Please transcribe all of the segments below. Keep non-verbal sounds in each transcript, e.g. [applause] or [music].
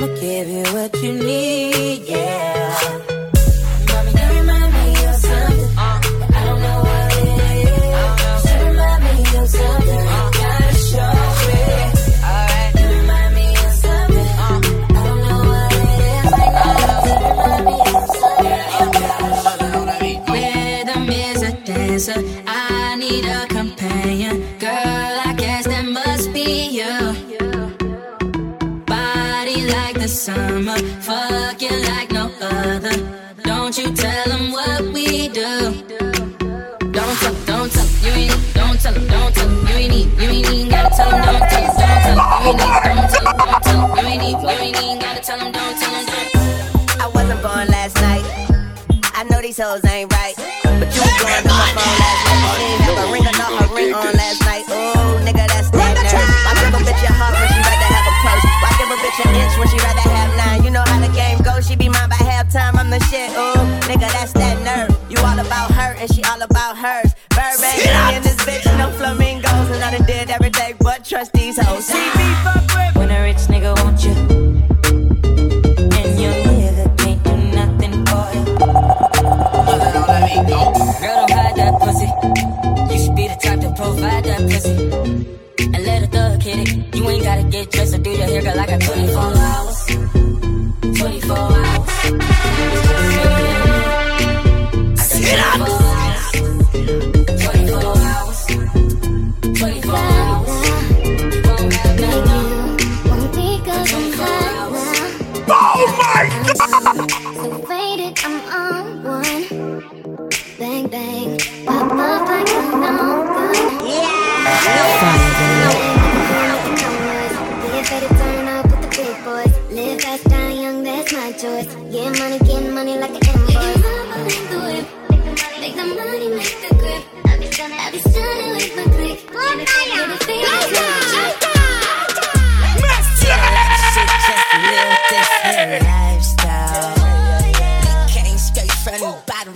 I'ma give you what you need, yeah. I know these hoes ain't right. But you was going through my phone last night. She ain't have a ring or not her ring on last night. Ooh, nigga, that's that nerve. Why give a bitch a heart when she rather have a purse? Why give a bitch an inch when she rather have nine? You know how the game goes. She be mine by halftime. I'm the shit. Ooh, nigga, that's that nerve. You all about her and she all about hers. Baby and this bitch, no flamingos. And I done did everything but trust these hoes. See ain't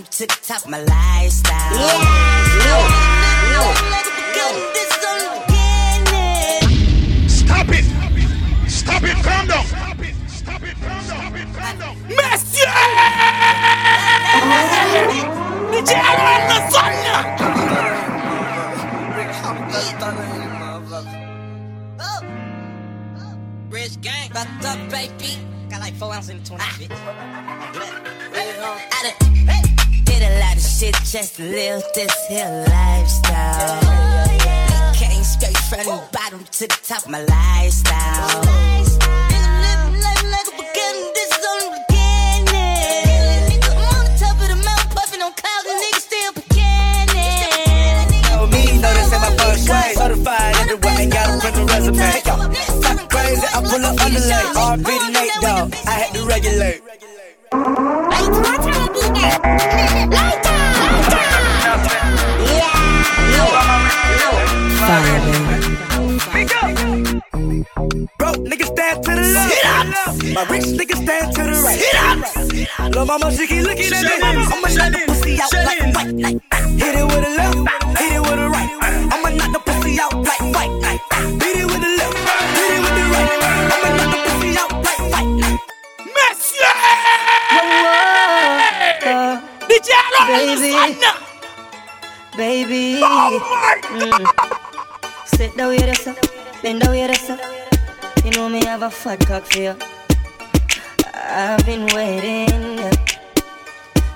bottom top my lifestyle. Stop it! Stop it! Calm down! Stop it! Stop it! Calm down! Stop! Calm down! Monsieur! DJ Alvaro en. Rich gang, up, baby. Got like four ounces in the 20, bitch. Ah. I done did a lot of shit just to live this here lifestyle. Came straight from the bottom to the top my lifestyle. Living life like a beginning, this is only beginning. I'm on the top of the mountain, puffing on clouds, and niggas still beginning. me, know my first. Certified everywhere, ain't got a print a resume. Talk crazy, I pull up. RB to Nate, dog. I had to regulate. Broke niggas stand to the left. My rich niggas stand to the right. Lil' mama, she keep looking at me. I'ma knock the pussy out like white night. Ah. Hit it with a left, Baby, baby. Mm. Sit down here, sir. Bend down here, sir. You know me have a fat cock for you. I've been waiting.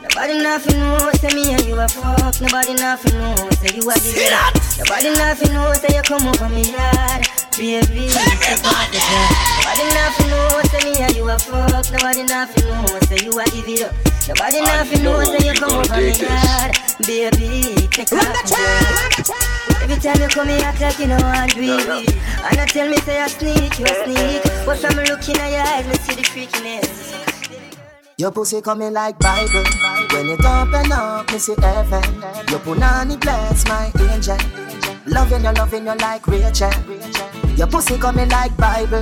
Nobody nothing know, say me and you a fuck. Nobody nothing know, say you a give Nobody nothing know, say you come over me yard. Baby, step off the jar. Nobody nothing know, say me and you a fuck. Nobody nothing know, say you a give it up. Nobody nothing know, say you come over me yard. Baby, take off the jar. Every time you come here, act like you know I'm baby. And I tell me say I sneak, you sneak. But from looking at your eyes, me see the freakiness. Your pussy coming like Bible. When it open up, me see heaven. Your punani bless my angel. Loving you, loving you like Rachel. Your pussy coming like Bible.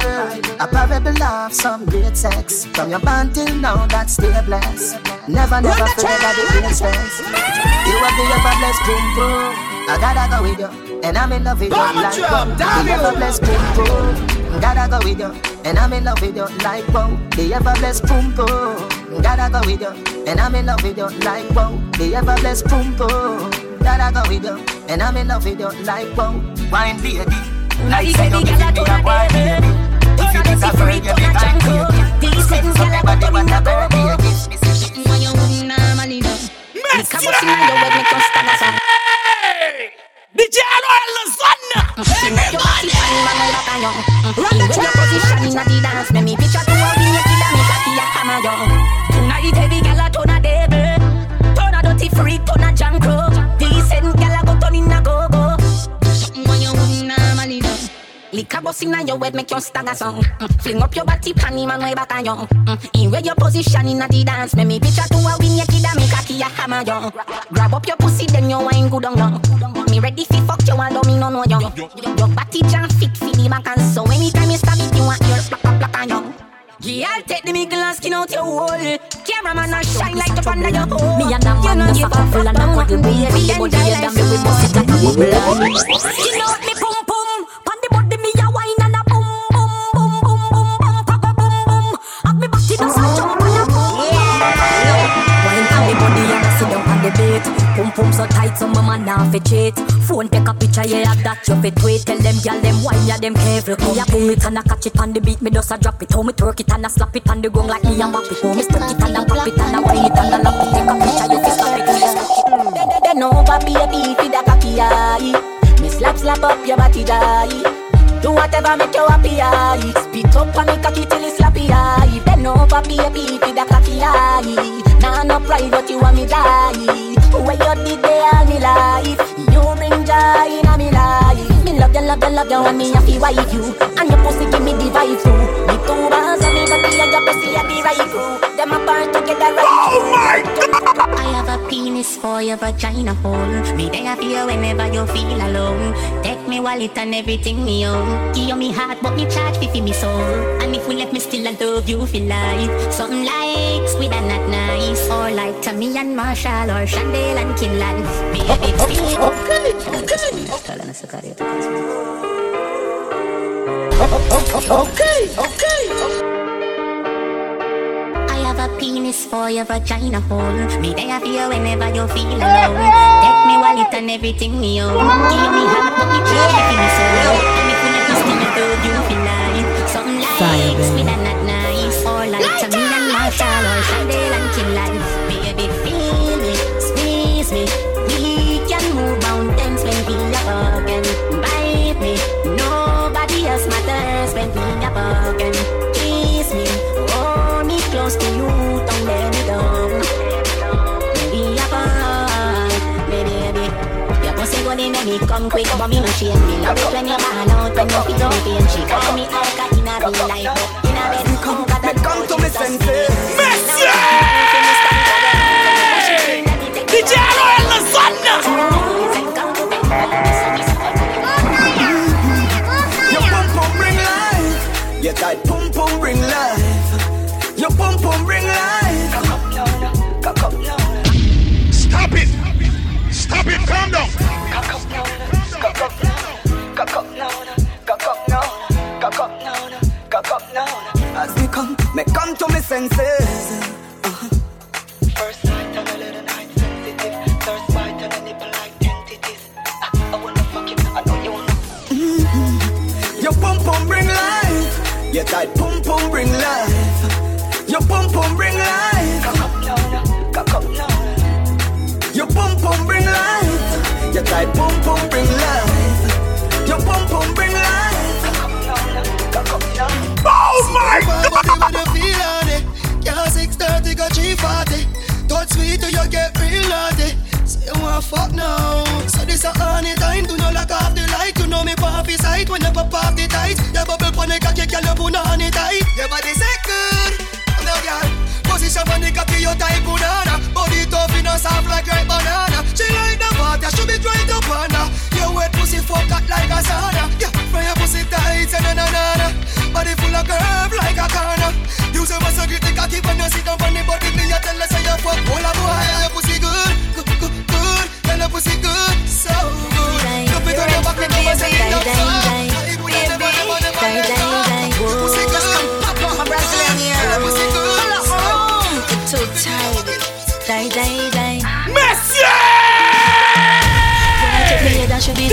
A parable of some great sex. From your band till now, that stay blessed. Never, never forget the princess. You have the ever blessed boom boom. I gotta go with you, and I'm in love with you like boom. The ever blessed boom boom. Gotta go with you, and I'm in love with you like wow. The ever blessed boom boom. Gotta go with you, and I'm in love with you like wow. The ever blessed boom boom. Gotta go with you, and I'm in love with you like wow. Wine baby, like say you give me a wine baby. If you get a friend, you be like baby. Decent So girl, I go in a the go birthday kiss. Me say she When you normally do. Look how much in your way make you stand a song. Hey! DJ Royal Lasagna! Sing up your body, fan, man, all up on you. Mm. In your position in the dance, make me picture to a a your head, make you stagger song. Mm. Fling up your body, panty man way back on you. Mm. In where your position inna the dance, make me picture to a win, you kid a make a key a hammer you. Grab up your pussy, then you wine good on you. Me ready fi fuck you, although me no know you. Your body jam fit fi the back and so anytime you stab it, you want your plaka plaka on you. Yeah, I'll take the middle and skin out your hole. Cameraman, I shine like the under your hole. Me and that You man, know the give fuck full and fuck, a no cuddle one baby. baby, The body enjoy you life damn me with so bust it like a bubble. Skin out me Pum so tight, so my man now fi cheat. Phone take a picture, yeah, that you fi tweet. Tell them gyal them wine, yeah, them careful. Me a pull it and I catch it on the beat, me just a drop it. How me twerk it and I slap it on the ground like me a map it. Me stuck it and I pop it and I wine it and I lap it. Take a picture, you fi stop it. Then over baby fi da cocky eye. Me slap slap up your body die. Do whatever make you happy eye. Spit up me cocky till it's slappy eye. Then over baby fi da cocky eye. Nah no pride but you want me die. Where you did there all me life. You bring joy in me life. Me love you, love you, love you, and me happy wife you. And your pussy give me the vibe too. Me two bars and me body and your pussy are the right crew. Them apart together right penis for your vagina hole. Me there for you whenever you feel alone. Take me wallet and everything me own. Give me heart, but me charge fi fi me soul. And if we left me still, I love you for life. Something like sweet and not nice, or like Tammy and Marshall or Chandel and Kinlan. Feel okay, okay. Okay, okay. A penis for your vagina hole. Me there for you whenever you feel [laughs] alone. Take me wallet and everything me own. Give me heart, but me charge me for me soul. And if we let me still love you for life. Something like sweet and not nice, or like Tammy and Marshall or Chandel and Kinlan. Baby, quick, but me no shame. Me love it when you ball out, when you feel pain. She call me alka in a real life, but in a bed, come, Me come to me senses. Messi! DJ Royal Lasagna! Your pum pum bring life. Your tight pum pum bring life. a cup now. As me come, me come to me senses. First sight on a little night sensitive. Thirst bite on a nipple like tentative. Ah, I, wanna fuck you, I know you wanna. Mm-hmm. Your pum pum bring life. Your tight pum pum bring life. Your pum pum bring life. Cock up now, cock up now. Your pum pum bring life. Your tight pum fuck now. So this a honey time. Do not lock off the light. You know me pop his sight when you pop off the tight. Your bubble pon the cocky, girl, you put on it tight. Your body good. I'm no girl. Position pon the cocky, you type banana. Body tough, you know soft like ripe banana. She like the water, she be right up on her. Your wet pussy fuck hot like a sauna. Yeah, from your pussy tight, na na na na. Body full of curve like a corner. You say what's a great cocky when you sit down on the body. Me a tell her say you fuck all a boy. Your pussy was it good? So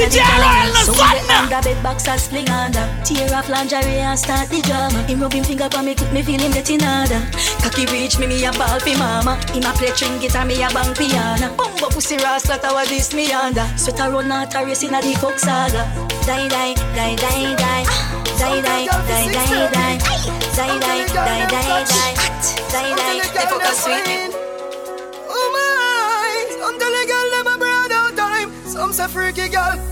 DJ Royal the So Sun we under bed box and sling under Tear off lingerie and start the drama. Him rub him finger for me, quick me feel him getting harder. Cocky reach me, me a ball fi mama. Him a play string guitar, me a bang piano. Bumbo pussy rasta, tower this me under. Sweat a run out a race in a the coke saga. Die, die, die, die, die. Die, die, die, die, die. Die, die, die, die, die. Die, die, they fuck us sweet Oh my, tell the girl them a broad out time. Some say freaky girl.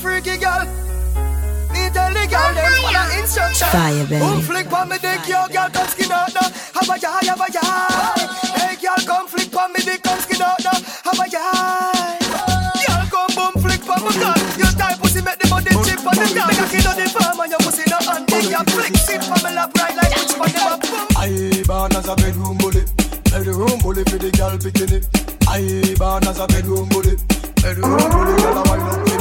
freaky girl. Me tell the girl them follow instruction. Fire, baby. Boom flick on me dick, yo girl come skin out now. Have a yai, have a yai. Hey girl come flick on me dick, come skin out now. Have a yai. Girl come boom flick on my gun. Your type pussy make the body chip on the top. Make a kid on the farm and your pussy no hand. Take your flick, sit on me lap right like which one them a boom. I born as a bedroom bully, bedroom bully for the girl bikini. I born as a bedroom bully, bedroom bully girl the. I born as a bedroom bully, bedroom bully for the girl bikini. I born as a bedroom bully, bedroom bully girl a wind up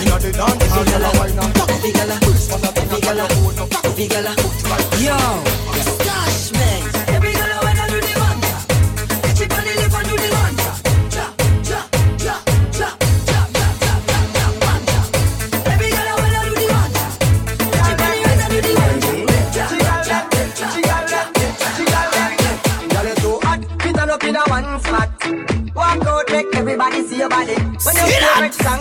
Inna the dance, hall, girl a wine and cock up. Big gala, Waist man a big big gala, own up, cock up. big gala. Yo, gosh, man. Every girl I wanna do the mantra. Get your body lift and do the. Every wanna do. Get your body do the. Girl, you too hot, fit up in a one spot. Walk out, make everybody see your body. When your favorite song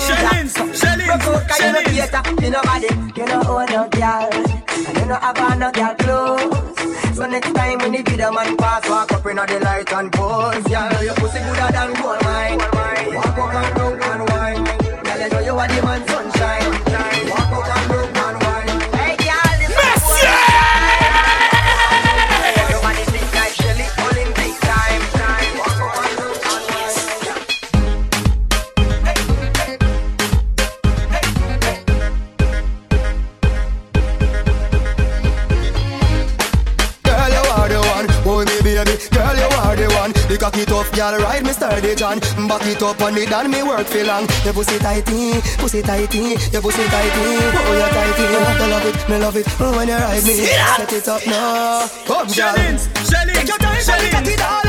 broke out 'cause you no cater to nobody. You know own no girl, and you no have on no girl clothes. So next time when the video man pass, walk up inna the light and pose. Girl, your pussy gooder than gold mine. Walk up and broke and wine. Girl, you know you are the man sunshine. Walk up and girl, ride me sturdy John. Back it up on me, done me work for long. Your pussy tighty, pussy tighty, your pussy tighty. Oh, you tighty. I love it, me love it. Oh, when you ride me, set it up now. Come, girl. Take your time,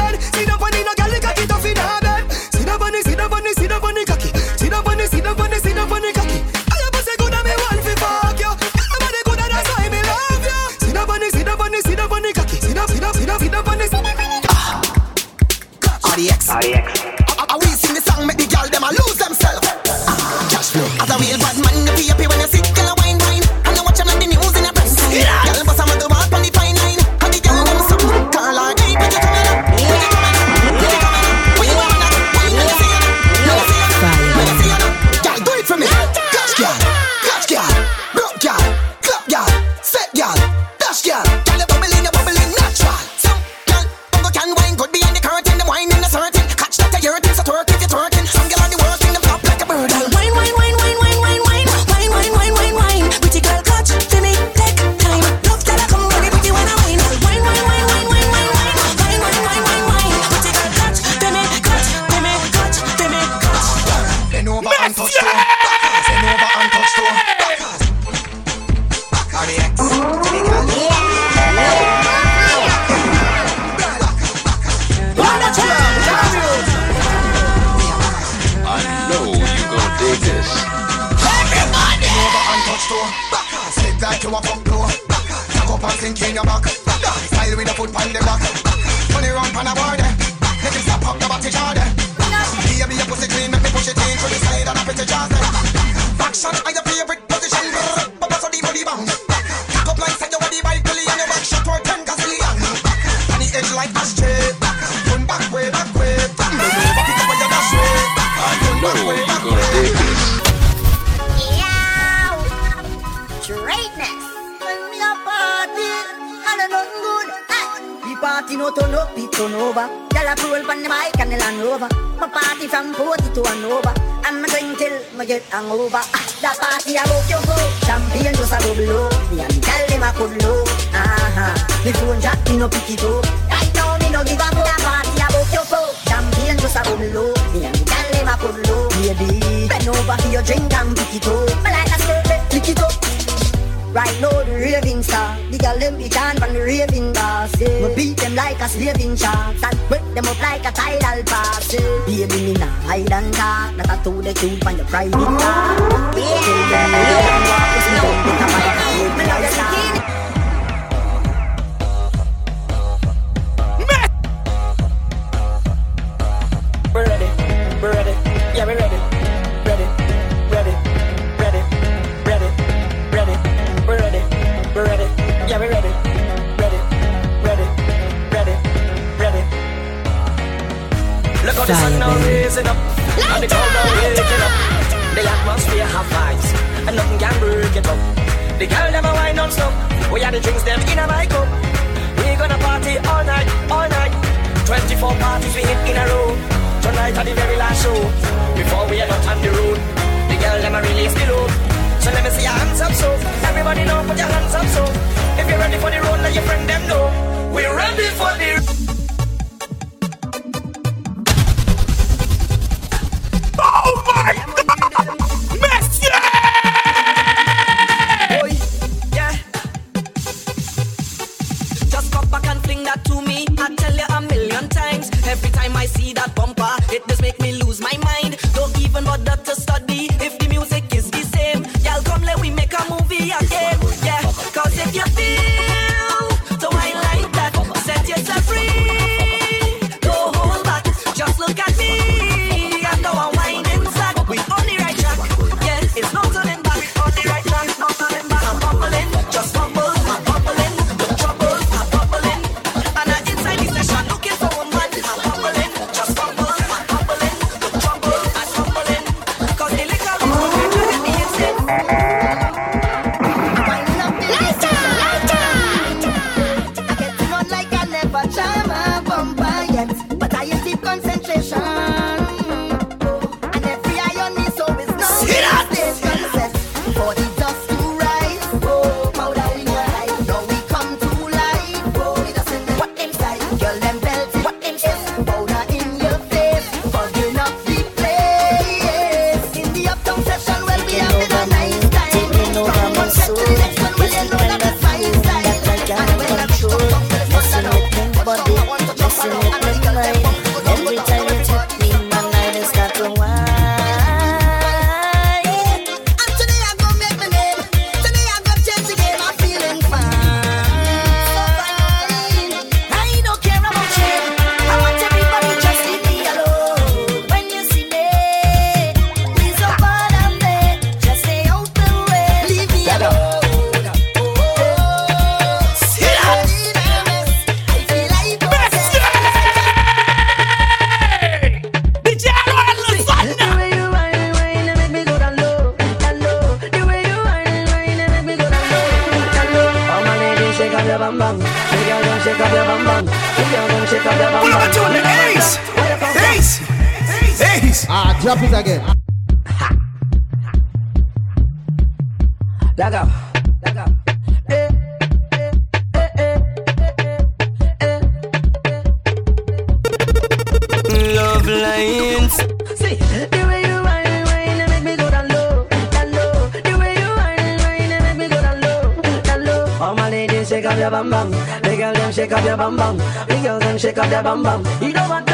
hangover. After party, I broke your flow. Champagne just a bubble low. Me and tell them a could low. Ah ah. Me phone jack, me no pick it up. Right now, me no give up. The party, I broke your flow. Champagne just a bubble low. Me and tell them a could low. Baby, bend over for your drink and pick it up raving star. The girl them it on from the raving bars. Yeah. We beat them like a slaving sharks and wake them up like a tidal pass. Yeah. Baby, me nah hide and talk. Not a two the cube on your private car. Yeah. yeah. yeah. yeah. yeah. yeah. yeah. yeah. yeah. blazing up. And the crowd are waking up. The atmosphere have vibes, and nothing can break it up. The girl never wine non-stop. We had the drinks them in a my cup. We gonna party all night, all night. 24 parties we hit in a row. Tonight are the very last show. Before we are not on the road, the girl never release the load. So let me see your hands up, so everybody know put your hands up, so if you're ready for the road, let your friend them know. We're ready for the. Drop it again. Lag up. Love lines. See, the way you me go down low, down low. The way you me go down low, down low. All my ladies, shake up your bum bum. Girls, them shake up your bum bum. The girls, them shake up your bum bum. You don't want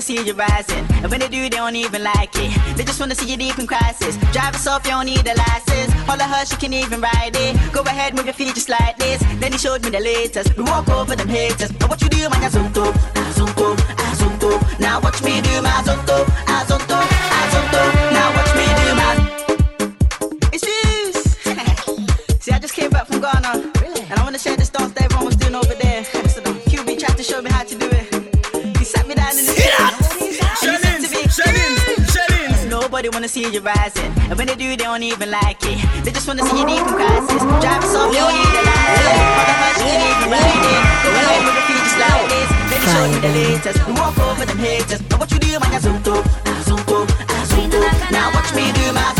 wanna see you rising. And when they do, they don't even like it. They just wanna see you deep in crisis. Drive us off, you don't need a license. All of her, she can even ride it. Go ahead, move your feet just like this. Then he showed me the latest. We walk over them haters. But what you do, man, azonto, azonto, azonto. Now watch me do my azonto, azonto, azonto. Nobody wanna see you rising. And when they do, they don't even like it. They just wanna see you deep in crisis. Drive us off, you don't need a license. All the much you can even ride it. Go ahead with the feet just like this. They show me the latest. We walk over them haters. Now what you do, man, azonto, azonto, azonto. Now watch me do my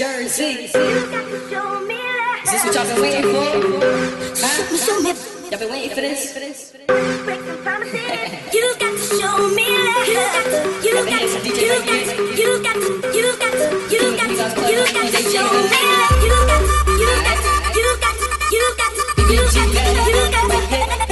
Jersey. Is this what y'all been waiting for? Huh? Y'all been waiting for this? you got to show me love. You got to, you got to, you got to, you got to, you got to, you got to, you got to. You got to, you got to, you got to, you got to, you got to, you got to.